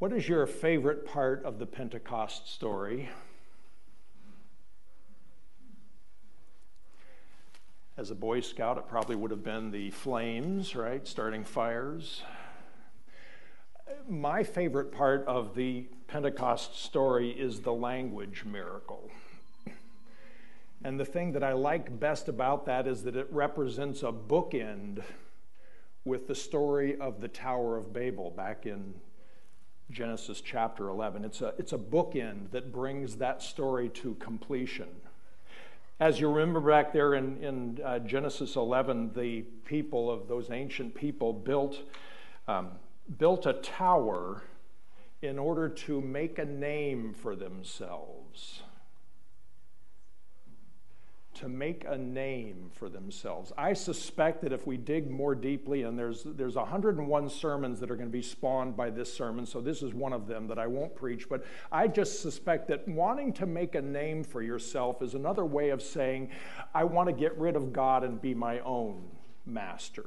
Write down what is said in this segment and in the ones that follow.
What is your favorite part of the Pentecost story? As a Boy Scout, it probably would have been the flames, right? Starting fires. My favorite part of the Pentecost story is the language miracle. And the thing that I like best about that is that it represents a bookend with the story of the Tower of Babel back in Genesis chapter 11. It's a, it's a bookend that brings that story to completion. As you remember back there in, in uh, Genesis 11, the people of those ancient people built, um, built a tower in order to make a name for themselves to make a name for themselves. I suspect that if we dig more deeply, and there's, there's 101 sermons that are going to be spawned by this sermon, so this is one of them that I won't preach, but I just suspect that wanting to make a name for yourself is another way of saying, I want to get rid of God and be my own master.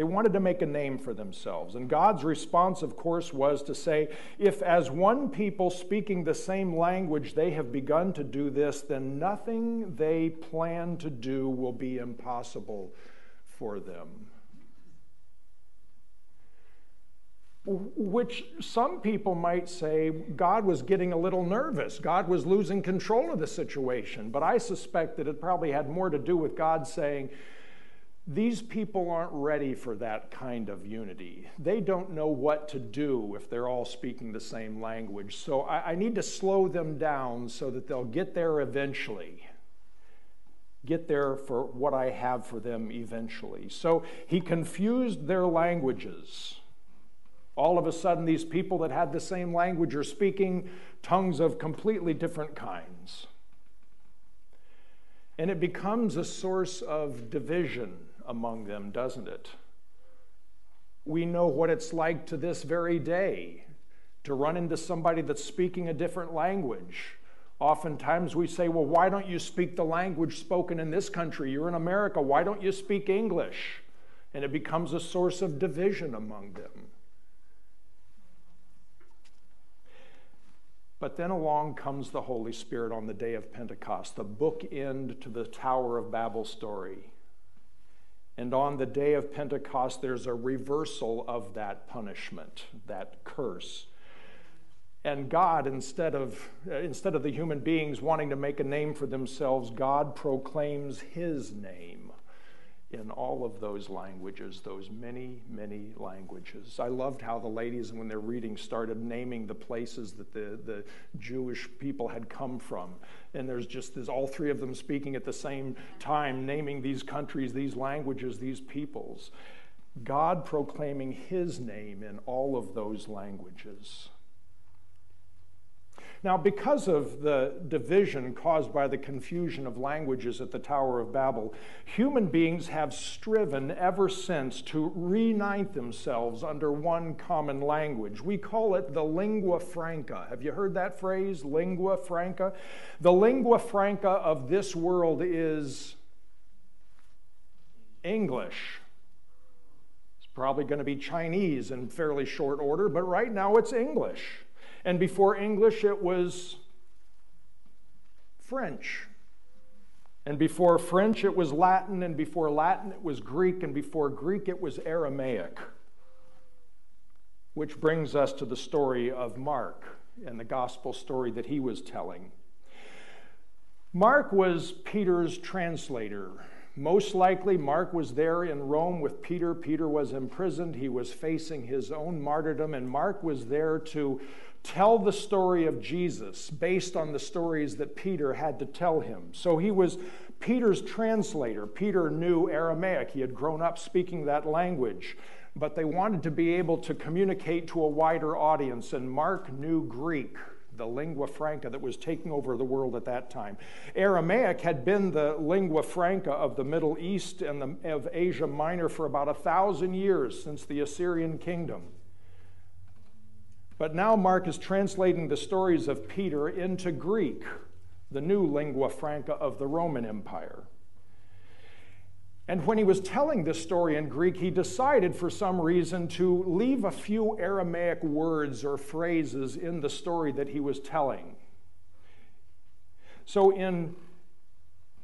They wanted to make a name for themselves. And God's response, of course, was to say, if as one people speaking the same language they have begun to do this, then nothing they plan to do will be impossible for them. Which some people might say God was getting a little nervous. God was losing control of the situation. But I suspect that it probably had more to do with God saying, these people aren't ready for that kind of unity. They don't know what to do if they're all speaking the same language. So I, I, need to slow them down so that they'll get there eventually. Get there for what I have for them eventually. So he confused their languages. All of a sudden, these people that had the same language are speaking tongues of completely different kinds. And it becomes a source of division among them, doesn't it? We know what it's like to this very day to run into somebody that's speaking a different language. Oftentimes we say, well, why don't you speak the language spoken in this country? You're in America. Why don't you speak English? And it becomes a source of division among them. But then along comes the Holy Spirit on the day of Pentecost, the bookend to the Tower of Babel story. And on the day of Pentecost, there's a reversal of that punishment, that curse. And God, instead of, instead of the human beings wanting to make a name for themselves, God proclaims his name in all of those languages, those many, many languages. I loved how the ladies, when they're reading, started naming the places that the, the Jewish people had come from. And there's just there's all three of them speaking at the same time, naming these countries, these languages, these peoples. God proclaiming his name in all of those languages. Now, because of the division caused by the confusion of languages at the Tower of Babel, human beings have striven ever since to reunite themselves under one common language. We call it the lingua franca. Have you heard that phrase, lingua franca? The lingua franca of this world is English. It's probably going to be Chinese in fairly short order, but right now it's English. And before English, it was French. And before French, it was Latin. And before Latin, it was Greek. And before Greek, it was Aramaic. Which brings us to the story of Mark and the gospel story that he was telling. Mark was Peter's translator. Most likely, Mark was there in Rome with Peter. Peter was imprisoned. He was facing his own martyrdom, and Mark was there to tell the story of Jesus based on the stories that Peter had to tell him. So he was Peter's translator. Peter knew Aramaic, he had grown up speaking that language. But they wanted to be able to communicate to a wider audience, and Mark knew Greek the lingua franca that was taking over the world at that time. Aramaic had been the lingua franca of the Middle East and the, of Asia Minor for about a thousand years since the Assyrian kingdom. But now Mark is translating the stories of Peter into Greek, the new lingua franca of the Roman Empire. And when he was telling this story in Greek, he decided for some reason to leave a few Aramaic words or phrases in the story that he was telling. So in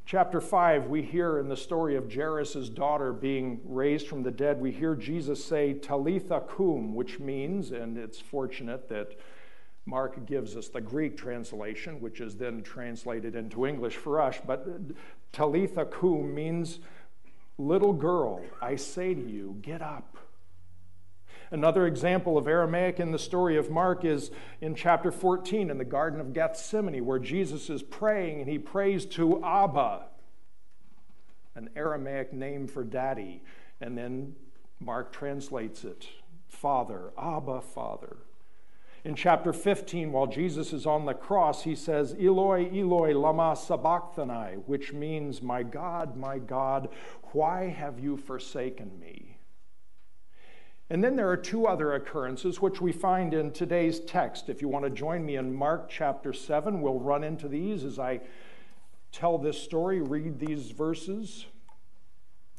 chapter 5, we hear in the story of Jairus' daughter being raised from the dead, we hear Jesus say, Talitha cum, which means, and it's fortunate that Mark gives us the Greek translation, which is then translated into English for us, but Talitha cum means Little girl, I say to you, get up. Another example of Aramaic in the story of Mark is in chapter 14 in the Garden of Gethsemane, where Jesus is praying and he prays to Abba, an Aramaic name for daddy. And then Mark translates it Father, Abba, Father. In chapter 15, while Jesus is on the cross, he says, Eloi, Eloi, lama sabachthani, which means, My God, my God, why have you forsaken me? And then there are two other occurrences which we find in today's text. If you want to join me in Mark chapter 7, we'll run into these as I tell this story, read these verses.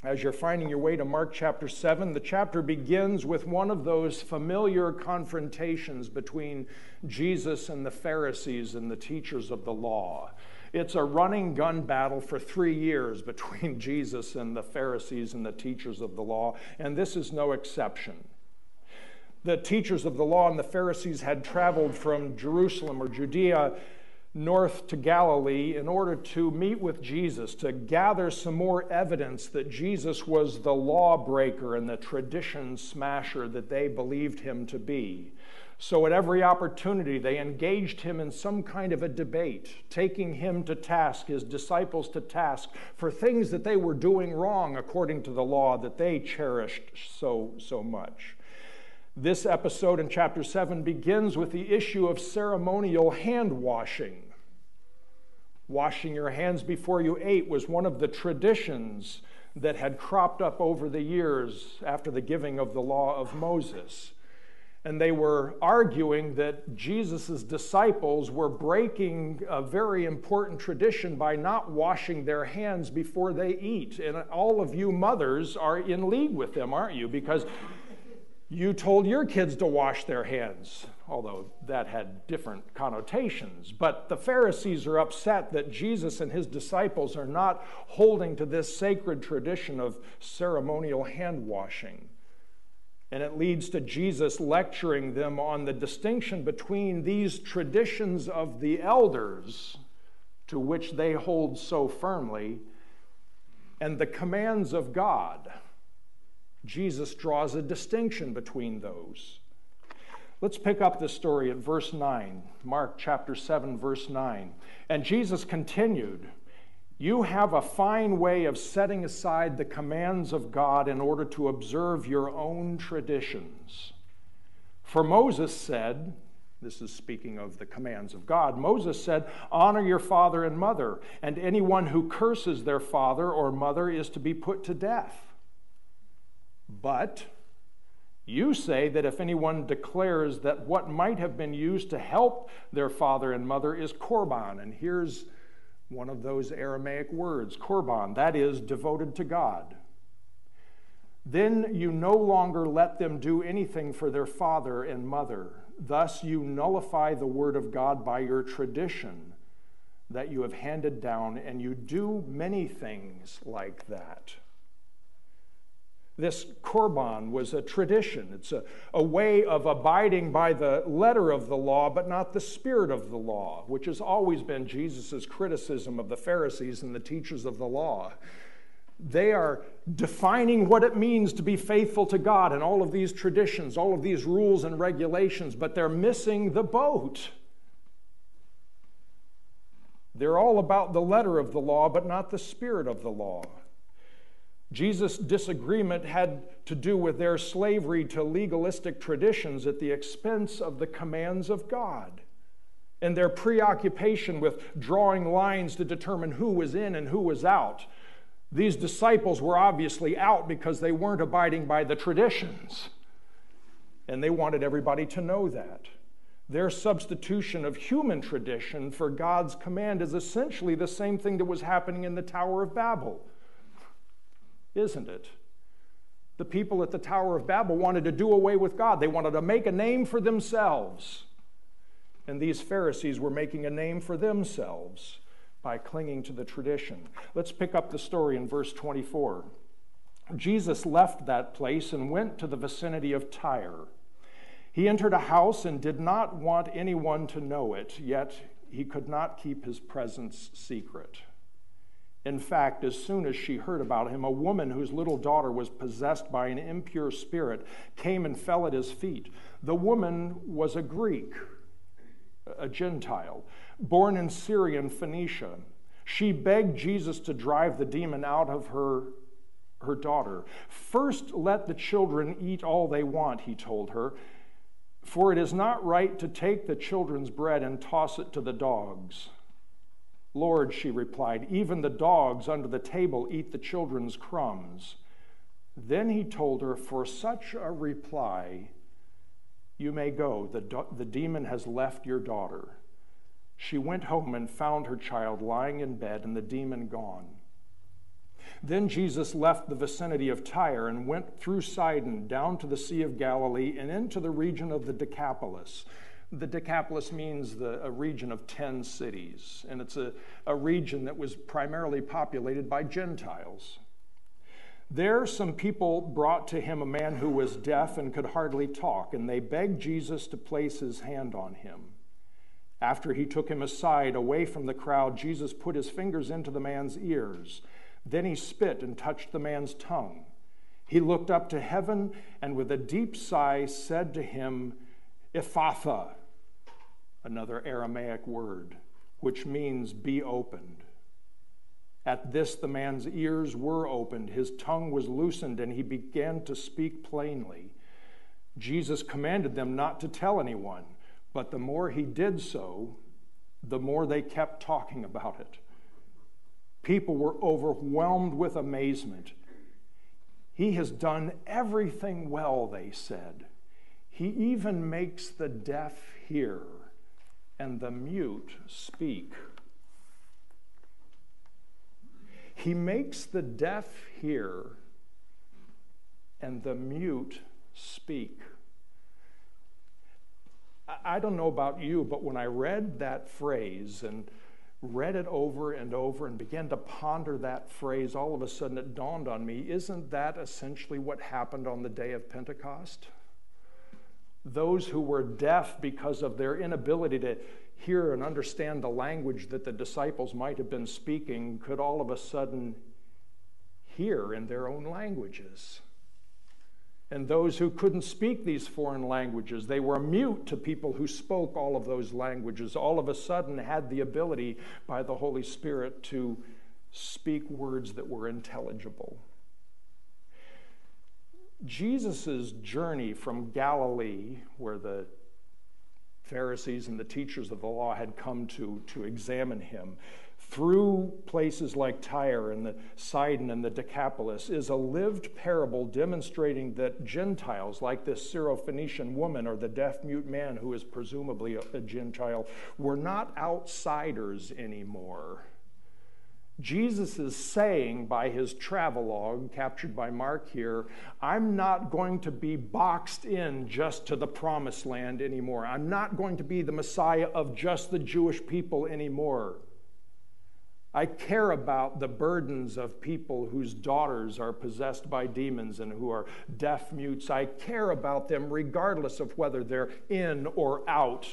As you're finding your way to Mark chapter 7, the chapter begins with one of those familiar confrontations between Jesus and the Pharisees and the teachers of the law. It's a running gun battle for three years between Jesus and the Pharisees and the teachers of the law, and this is no exception. The teachers of the law and the Pharisees had traveled from Jerusalem or Judea north to Galilee in order to meet with Jesus, to gather some more evidence that Jesus was the lawbreaker and the tradition smasher that they believed him to be. So, at every opportunity, they engaged him in some kind of a debate, taking him to task, his disciples to task, for things that they were doing wrong according to the law that they cherished so, so much. This episode in chapter 7 begins with the issue of ceremonial hand washing. Washing your hands before you ate was one of the traditions that had cropped up over the years after the giving of the law of Moses. And they were arguing that Jesus' disciples were breaking a very important tradition by not washing their hands before they eat. And all of you mothers are in league with them, aren't you? Because you told your kids to wash their hands, although that had different connotations. But the Pharisees are upset that Jesus and his disciples are not holding to this sacred tradition of ceremonial hand washing. And it leads to Jesus lecturing them on the distinction between these traditions of the elders, to which they hold so firmly, and the commands of God Jesus draws a distinction between those. Let's pick up the story at verse 9, Mark chapter 7, verse 9. And Jesus continued, You have a fine way of setting aside the commands of God in order to observe your own traditions. For Moses said, this is speaking of the commands of God. Moses said, Honor your father and mother, and anyone who curses their father or mother is to be put to death. But you say that if anyone declares that what might have been used to help their father and mother is korban, and here's one of those Aramaic words, korban, that is devoted to God. Then you no longer let them do anything for their father and mother. Thus, you nullify the word of God by your tradition that you have handed down, and you do many things like that. This korban was a tradition. It's a, a way of abiding by the letter of the law, but not the spirit of the law, which has always been Jesus' criticism of the Pharisees and the teachers of the law. They are defining what it means to be faithful to God and all of these traditions, all of these rules and regulations, but they're missing the boat. They're all about the letter of the law, but not the spirit of the law. Jesus' disagreement had to do with their slavery to legalistic traditions at the expense of the commands of God and their preoccupation with drawing lines to determine who was in and who was out. These disciples were obviously out because they weren't abiding by the traditions, and they wanted everybody to know that. Their substitution of human tradition for God's command is essentially the same thing that was happening in the Tower of Babel. Isn't it? The people at the Tower of Babel wanted to do away with God, they wanted to make a name for themselves. And these Pharisees were making a name for themselves by clinging to the tradition. Let's pick up the story in verse 24. Jesus left that place and went to the vicinity of Tyre. He entered a house and did not want anyone to know it, yet he could not keep his presence secret. In fact, as soon as she heard about him, a woman whose little daughter was possessed by an impure spirit came and fell at his feet. The woman was a Greek, a Gentile, born in Syrian Phoenicia. She begged Jesus to drive the demon out of her, her daughter. First, let the children eat all they want, he told her, for it is not right to take the children's bread and toss it to the dogs. Lord, she replied, even the dogs under the table eat the children's crumbs. Then he told her, For such a reply, you may go. The, do- the demon has left your daughter. She went home and found her child lying in bed and the demon gone. Then Jesus left the vicinity of Tyre and went through Sidon down to the Sea of Galilee and into the region of the Decapolis. The Decapolis means the, a region of 10 cities, and it's a, a region that was primarily populated by Gentiles. There, some people brought to him a man who was deaf and could hardly talk, and they begged Jesus to place his hand on him. After he took him aside, away from the crowd, Jesus put his fingers into the man's ears. Then he spit and touched the man's tongue. He looked up to heaven and with a deep sigh said to him, Ephphatha, another Aramaic word, which means be opened. At this, the man's ears were opened, his tongue was loosened, and he began to speak plainly. Jesus commanded them not to tell anyone, but the more he did so, the more they kept talking about it. People were overwhelmed with amazement. He has done everything well, they said. He even makes the deaf hear and the mute speak. He makes the deaf hear and the mute speak. I don't know about you, but when I read that phrase and read it over and over and began to ponder that phrase, all of a sudden it dawned on me isn't that essentially what happened on the day of Pentecost? Those who were deaf because of their inability to hear and understand the language that the disciples might have been speaking could all of a sudden hear in their own languages. And those who couldn't speak these foreign languages, they were mute to people who spoke all of those languages, all of a sudden had the ability by the Holy Spirit to speak words that were intelligible. Jesus' journey from Galilee, where the Pharisees and the teachers of the law had come to, to examine him, through places like Tyre and the Sidon and the Decapolis, is a lived parable demonstrating that Gentiles, like this Syrophoenician woman or the deaf mute man who is presumably a, a Gentile, were not outsiders anymore Jesus is saying by his travelogue, captured by Mark here, I'm not going to be boxed in just to the promised land anymore. I'm not going to be the Messiah of just the Jewish people anymore. I care about the burdens of people whose daughters are possessed by demons and who are deaf mutes. I care about them regardless of whether they're in or out,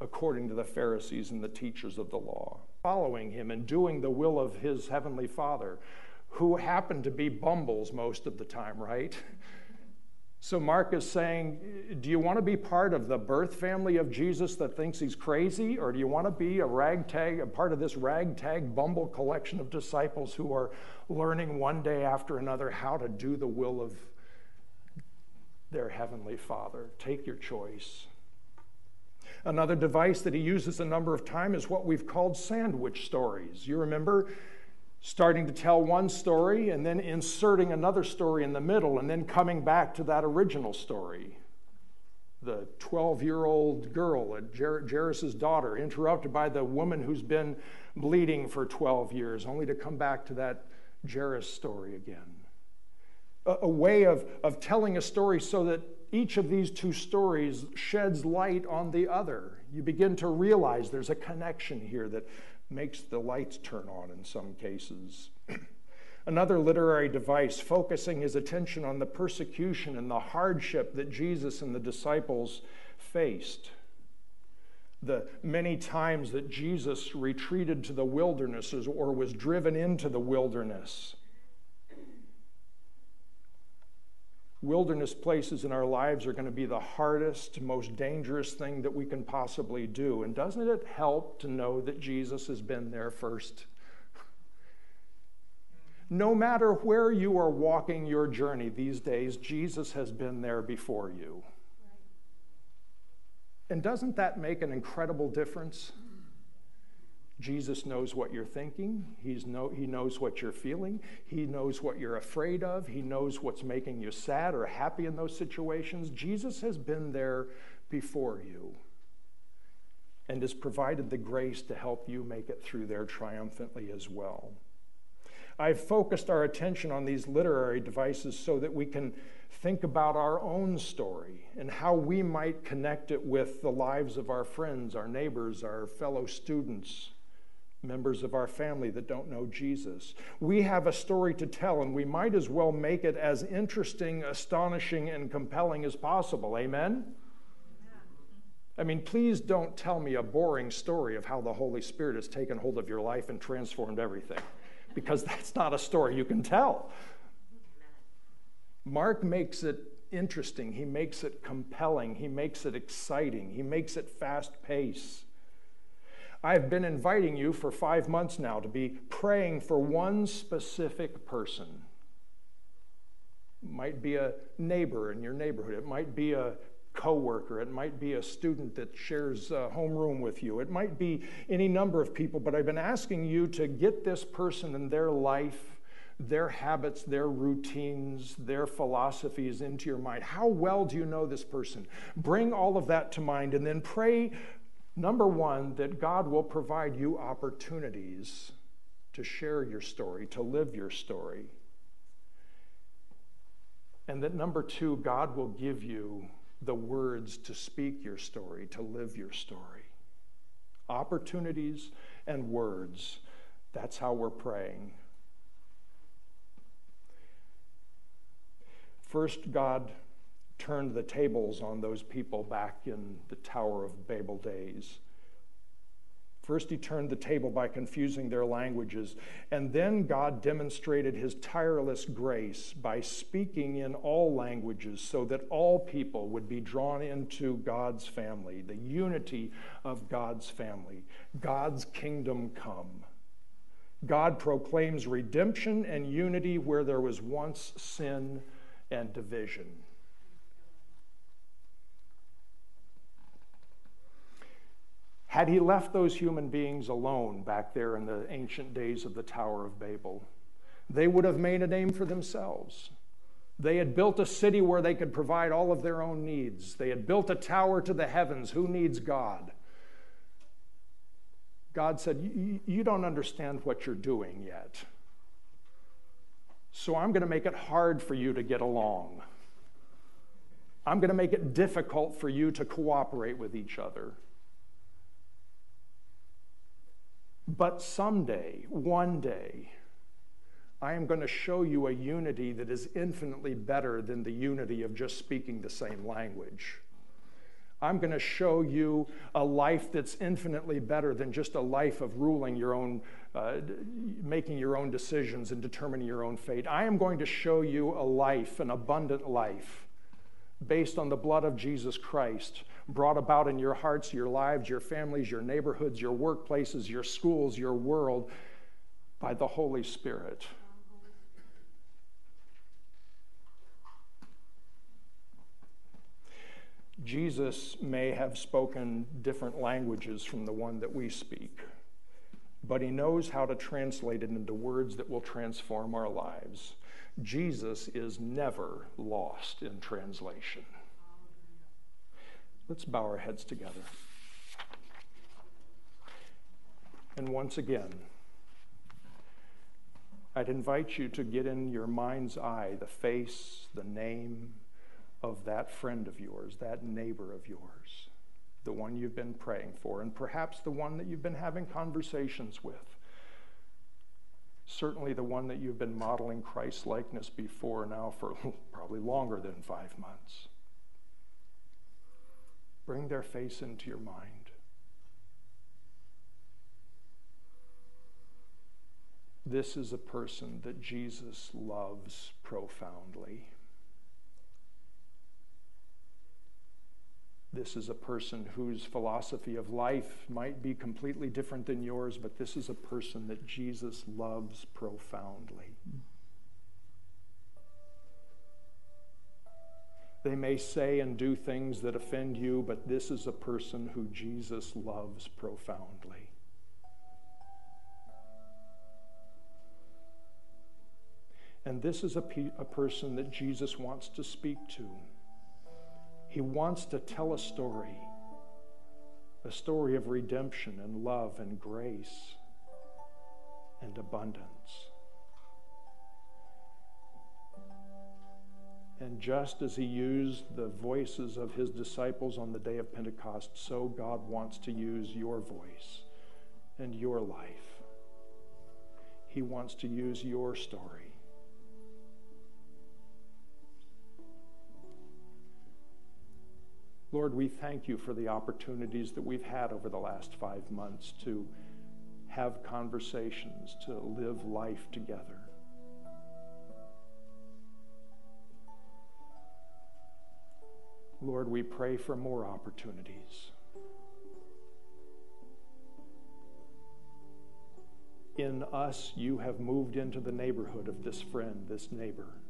according to the Pharisees and the teachers of the law following him and doing the will of his heavenly Father, who happen to be bumbles most of the time, right? So Mark is saying, do you want to be part of the birth family of Jesus that thinks he's crazy? Or do you want to be a ragtag, a part of this ragtag bumble collection of disciples who are learning one day after another how to do the will of their heavenly Father? Take your choice. Another device that he uses a number of times is what we've called sandwich stories. You remember starting to tell one story and then inserting another story in the middle and then coming back to that original story. The 12 year old girl, Jairus' daughter, interrupted by the woman who's been bleeding for 12 years, only to come back to that Jairus' story again. A, a way of, of telling a story so that each of these two stories sheds light on the other. You begin to realize there's a connection here that makes the lights turn on in some cases. Another literary device focusing his attention on the persecution and the hardship that Jesus and the disciples faced. The many times that Jesus retreated to the wildernesses or was driven into the wilderness. Wilderness places in our lives are going to be the hardest, most dangerous thing that we can possibly do. And doesn't it help to know that Jesus has been there first? No matter where you are walking your journey these days, Jesus has been there before you. And doesn't that make an incredible difference? Jesus knows what you're thinking. He's know, he knows what you're feeling. He knows what you're afraid of. He knows what's making you sad or happy in those situations. Jesus has been there before you and has provided the grace to help you make it through there triumphantly as well. I've focused our attention on these literary devices so that we can think about our own story and how we might connect it with the lives of our friends, our neighbors, our fellow students, members of our family that don't know Jesus. We have a story to tell, and we might as well make it as interesting, astonishing, and compelling as possible. Amen? I mean, please don't tell me a boring story of how the Holy Spirit has taken hold of your life and transformed everything, because that's not a story you can tell. Mark makes it interesting, he makes it compelling, he makes it exciting, he makes it fast paced. I've been inviting you for five months now to be praying for one specific person. Might be a neighbor in your neighborhood. It might be a coworker. It might be a student that shares a homeroom with you. It might be any number of people, but I've been asking you to get this person and their life, their habits, their routines, their philosophies into your mind. How well do you know this person? Bring all of that to mind and then pray Number one, that God will provide you opportunities to share your story, to live your story. And that number two, God will give you the words to speak your story, to live your story. Opportunities and words. That's how we're praying. First, God turned the tables on those people back in the Tower of Babel days. First, he turned the table by confusing their languages, and then God demonstrated his tireless grace by speaking in all languages so that all people would be drawn into God's family, the unity of God's family, God's kingdom come. God proclaims redemption and unity where there was once sin and division. Had he left those human beings alone back there in the ancient days of the Tower of Babel, they would have made a name for themselves. They had built a city where they could provide all of their own needs. They had built a tower to the heavens. Who needs God? God said, You don't understand what you're doing yet. So I'm going to make it hard for you to get along. I'm going to make it difficult for you to cooperate with each other. But someday, one day, I am going to show you a unity that is infinitely better than the unity of just speaking the same language. I'm going to show you a life that's infinitely better than just a life of ruling your own, uh, making your own decisions and determining your own fate. I am going to show you a life, an abundant life, based on the blood of Jesus Christ, brought about in your hearts, your lives, your families, your neighborhoods, your workplaces, your schools, your world by the Holy Spirit. Jesus may have spoken different languages from the one that we speak, but he knows how to translate it into words that will transform our lives. Jesus is never lost in translation. Let's bow our heads together. And once again, I'd invite you to get in your mind's eye the face, the name of that friend of yours, that neighbor of yours, the one you've been praying for, and perhaps the one that you've been having conversations with. Certainly the one that you've been modeling Christ likeness before now for probably longer than five months. Bring their face into your mind. This is a person that Jesus loves profoundly. This is a person whose philosophy of life might be completely different than yours, but this is a person that Jesus loves profoundly. They may say and do things that offend you, but this is a person who Jesus loves profoundly. And this is a, pe- a person that Jesus wants to speak to. He wants to tell a story, a story of redemption and love and grace and abundance. And just as he used the voices of his disciples on the day of Pentecost, so God wants to use your voice and your life. He wants to use your story. Lord, we thank you for the opportunities that we've had over the last five months to have conversations, to live life together. Lord, we pray for more opportunities. In us, you have moved into the neighborhood of this friend, this neighbor.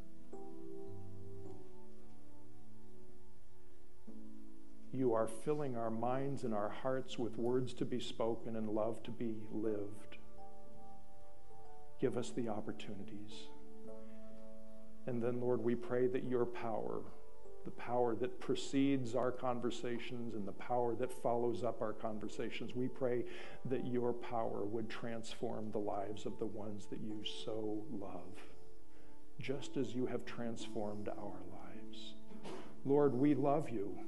you are filling our minds and our hearts with words to be spoken and love to be lived. Give us the opportunities. And then, Lord, we pray that your power, the power that precedes our conversations and the power that follows up our conversations, we pray that your power would transform the lives of the ones that you so love, just as you have transformed our lives. Lord, we love you.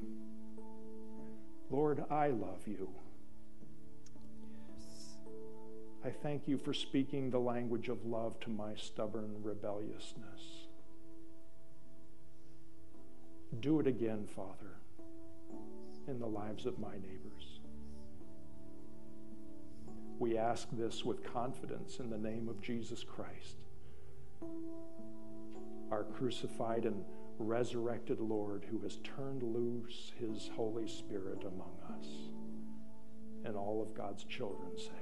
Lord, I love you. I thank you for speaking the language of love to my stubborn rebelliousness. Do it again, Father, in the lives of my neighbors. We ask this with confidence in the name of Jesus Christ, our crucified and resurrected Lord who has turned loose his Holy Spirit among us. And all of God's children say,